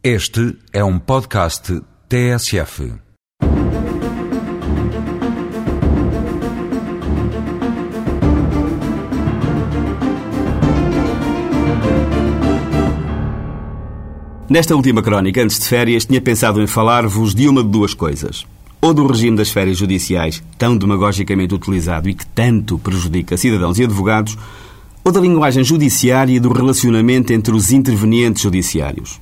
Este é um podcast TSF. Nesta última crónica, antes de férias, tinha pensado em falar-vos de uma de duas coisas. Ou do regime das férias judiciais, tão demagogicamente utilizado e que tanto prejudica cidadãos e advogados, ou da linguagem judiciária e do relacionamento entre os intervenientes judiciários.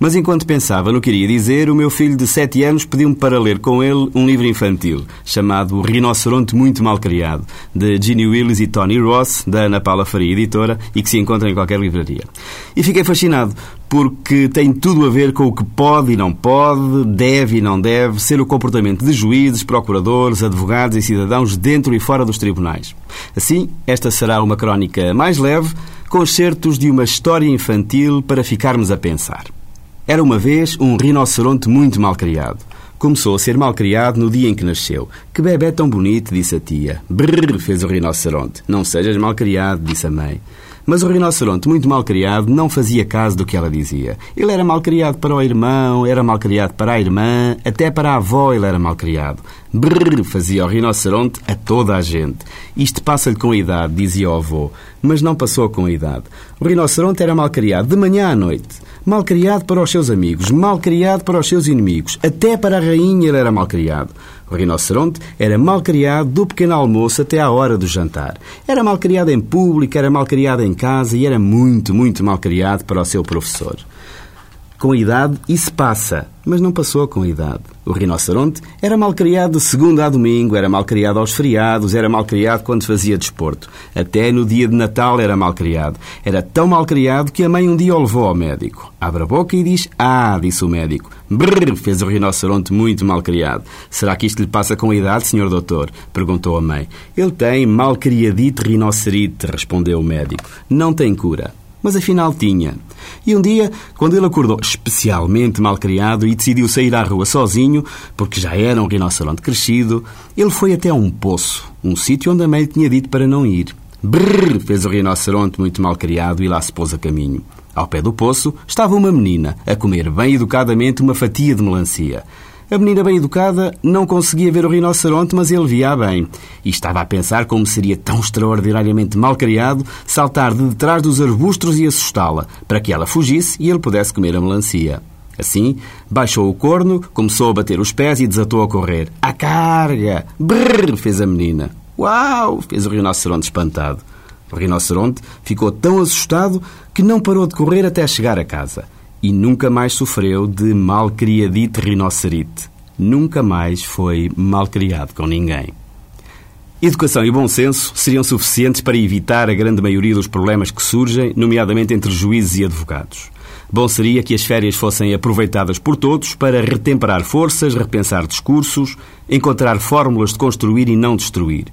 Mas enquanto pensava no que iria dizer, o meu filho de 7 anos pediu-me para ler com ele um livro infantil, chamado Rinoceronte Muito Mal Criado, de Ginny Willis e Tony Ross, da Ana Paula Faria Editora, e que se encontra em qualquer livraria. E fiquei fascinado, porque tem tudo a ver com o que pode e não pode, deve e não deve ser o comportamento de juízes, procuradores, advogados e cidadãos dentro e fora dos tribunais. Assim, esta será uma crónica mais leve, com excertos de uma história infantil para ficarmos a pensar. Era uma vez um rinoceronte muito mal criado. Começou a ser mal criado no dia em que nasceu. Que bebê tão bonito, disse a tia. Brrr, fez o rinoceronte. Não sejas mal criado, disse a mãe. Mas o rinoceronte, muito mal criado, não fazia caso do que ela dizia. Ele era mal criado para o irmão, era mal criado para a irmã, até para a avó ele era mal criado. Brrr, fazia o rinoceronte a toda a gente. Isto passa-lhe com a idade, dizia o avô, mas não passou com a idade. O rinoceronte era mal criado de manhã à noite mal criado para os seus amigos, mal criado para os seus inimigos, até para a rainha ele era mal criado. O rinoceronte era mal criado do pequeno almoço até à hora do jantar. Era mal criado em público, era mal criado em casa e era muito, muito mal criado para o seu professor. Com a idade, isso passa, mas não passou com a idade. O rinoceronte era mal criado de segunda a domingo, era mal criado aos feriados, era mal criado quando fazia desporto. Até no dia de Natal era mal criado. Era tão mal criado que a mãe um dia o levou ao médico. Abre a boca e diz: Ah, disse o médico. Brrr, fez o rinoceronte muito mal criado. Será que isto lhe passa com a idade, senhor doutor? Perguntou a mãe. Ele tem mal criadito rinocerite, respondeu o médico. Não tem cura mas afinal tinha. E um dia, quando ele acordou especialmente mal criado e decidiu sair à rua sozinho, porque já era um rinoceronte crescido, ele foi até um poço, um sítio onde a mãe tinha dito para não ir. Brrr, fez o rinoceronte muito mal criado e lá se pôs a caminho. Ao pé do poço estava uma menina, a comer bem educadamente uma fatia de melancia. A menina bem educada não conseguia ver o rinoceronte, mas ele via bem. E estava a pensar como seria tão extraordinariamente mal criado saltar de detrás dos arbustos e assustá-la, para que ela fugisse e ele pudesse comer a melancia. Assim, baixou o corno, começou a bater os pés e desatou a correr. A carga! Brrr! fez a menina. Uau! fez o rinoceronte espantado. O rinoceronte ficou tão assustado que não parou de correr até chegar a casa e nunca mais sofreu de malcriadite rinocerite. Nunca mais foi malcriado com ninguém. Educação e bom senso seriam suficientes para evitar a grande maioria dos problemas que surgem, nomeadamente entre juízes e advogados. Bom seria que as férias fossem aproveitadas por todos para retemperar forças, repensar discursos, encontrar fórmulas de construir e não destruir.